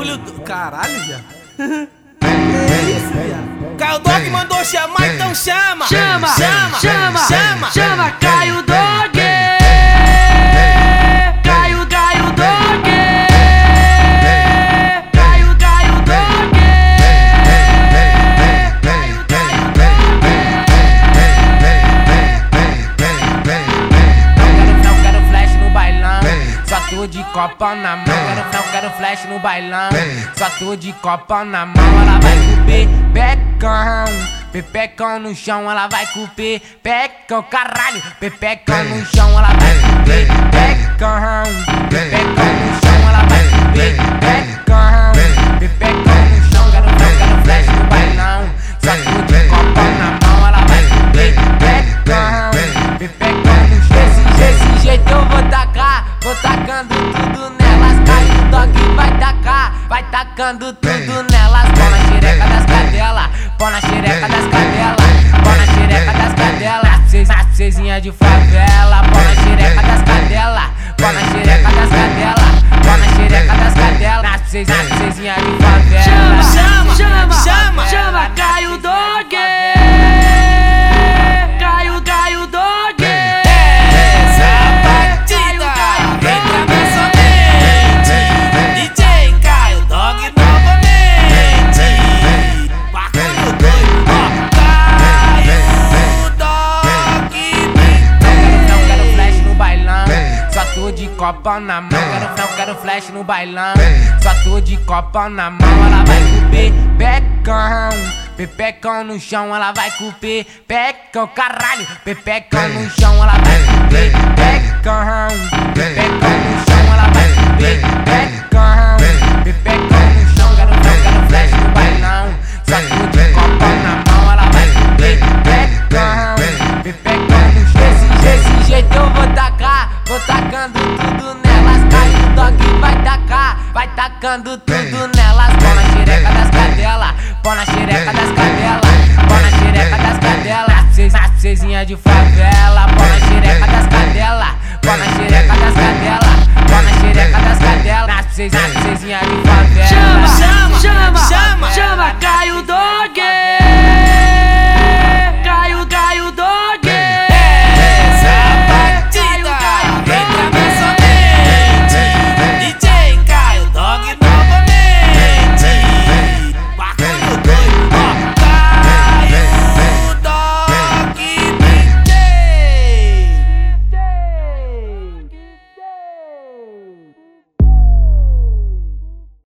bagulho do. Caralho, viado. é isso, viado. Caio Dog mandou chamar, então chama! Chama, chama, chama, chama! chama Caio Dog. Tô de copa na mão. Quero, não quero flash no bailão. Só tô de copa na mão. Ela vai com pepecão. Pepecão no chão, ela vai com pepecão. Caralho, pepecão no chão, ela vai com pepecão. Pepecão no chão, ela vai com tacando tudo nelas. Cai o dog vai tacar, vai tacando tudo nelas. Pão na xereca das cadelas, pão na xereca das cadelas, pão na xereca das cadelas. Seis, seisinha de favela, tô de copa na mão. Quero, não quero flash no bailão, só tô de copa na mão. Ela vai com pepecão, pepecão no chão, ela vai com pepecão. Caralho, pepecão no chão, ela vai com pepecão. Pepecão no chão, ela vai com pepecão. Pepecão no chão, quero, não quero flash no bailão, só tô de copa tacando tudo nelas. Pão na xereca das cadelas, pão na xereca das cadelas, pão na xereca das cadelas. Seis, seisinha de favela, pão na xereca das cadelas, pão na xereca das cadelas, pão na xereca das cadelas.